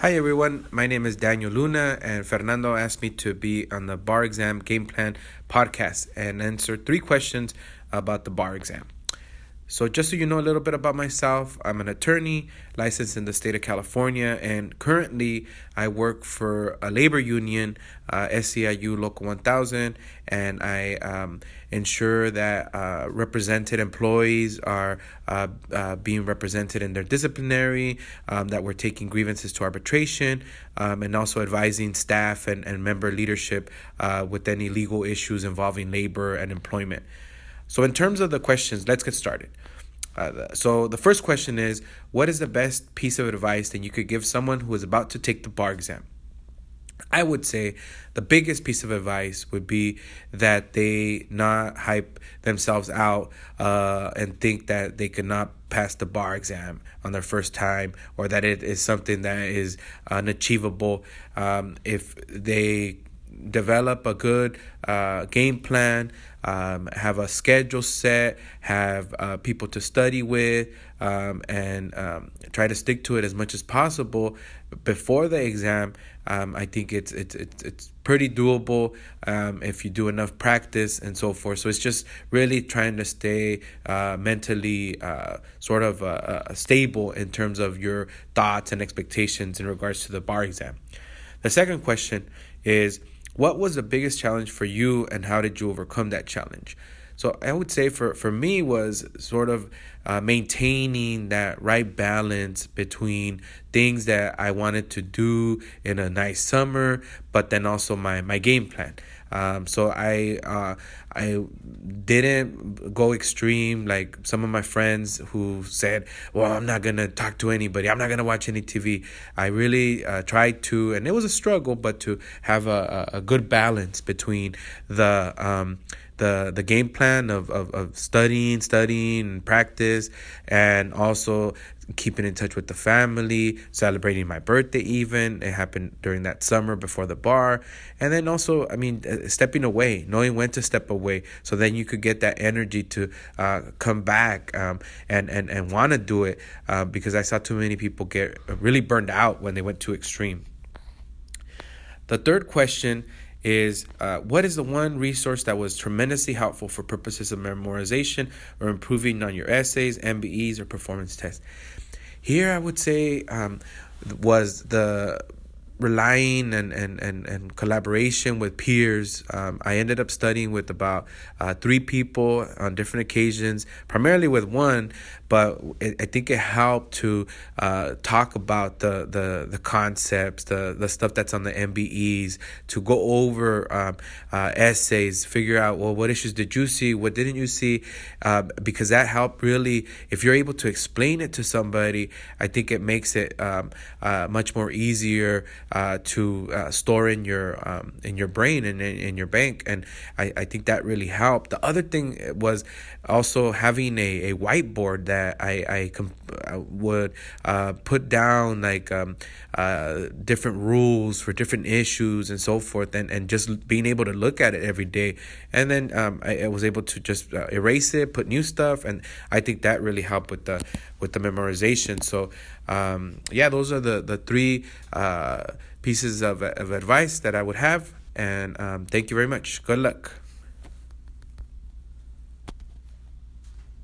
Hi everyone, my name is Daniel Luna, and Fernando asked me to be on the bar exam game plan podcast and answer three questions about the bar exam. So, just so you know a little bit about myself, I'm an attorney licensed in the state of California, and currently I work for a labor union, uh, SEIU Local 1000, and I um, ensure that uh, represented employees are uh, uh, being represented in their disciplinary, um, that we're taking grievances to arbitration, um, and also advising staff and, and member leadership uh, with any legal issues involving labor and employment. So, in terms of the questions, let's get started. Uh, so, the first question is What is the best piece of advice that you could give someone who is about to take the bar exam? I would say the biggest piece of advice would be that they not hype themselves out uh, and think that they could not pass the bar exam on their first time or that it is something that is unachievable. Um, if they develop a good uh, game plan, um, have a schedule set, have uh, people to study with, um, and um, try to stick to it as much as possible before the exam. Um, I think it's it's it's it's pretty doable um, if you do enough practice and so forth. So it's just really trying to stay uh, mentally uh, sort of uh, uh stable in terms of your thoughts and expectations in regards to the bar exam. The second question is what was the biggest challenge for you and how did you overcome that challenge? So I would say for, for me was sort of uh, maintaining that right balance between things that I wanted to do in a nice summer, but then also my, my game plan. Um, so I uh, I didn't go extreme like some of my friends who said, "Well, I'm not gonna talk to anybody. I'm not gonna watch any TV." I really uh, tried to, and it was a struggle, but to have a, a good balance between the um, the the game plan of, of, of studying, studying, and practice, and also keeping in touch with the family, celebrating my birthday even. It happened during that summer before the bar. And then also, I mean, uh, stepping away, knowing when to step away. So then you could get that energy to uh, come back um, and, and, and want to do it uh, because I saw too many people get really burned out when they went too extreme. The third question is uh, what is the one resource that was tremendously helpful for purposes of memorization or improving on your essays, MBEs, or performance tests? Here, I would say um, was the relying and, and, and, and collaboration with peers. Um, I ended up studying with about uh, three people on different occasions, primarily with one, but it, I think it helped to uh, talk about the, the, the concepts, the, the stuff that's on the MBEs, to go over um, uh, essays, figure out, well, what issues did you see? What didn't you see? Uh, because that helped really, if you're able to explain it to somebody, I think it makes it um, uh, much more easier uh, to uh, store in your um, in your brain and in, in your bank. And I, I think that really helped. The other thing was also having a, a whiteboard that I I, comp- I would uh, put down like um, uh, different rules for different issues and so forth, and, and just being able to look at it every day, and then um, I, I was able to just uh, erase it, put new stuff, and I think that really helped with the with the memorization. So um, yeah, those are the the three uh, pieces of of advice that I would have, and um, thank you very much. Good luck.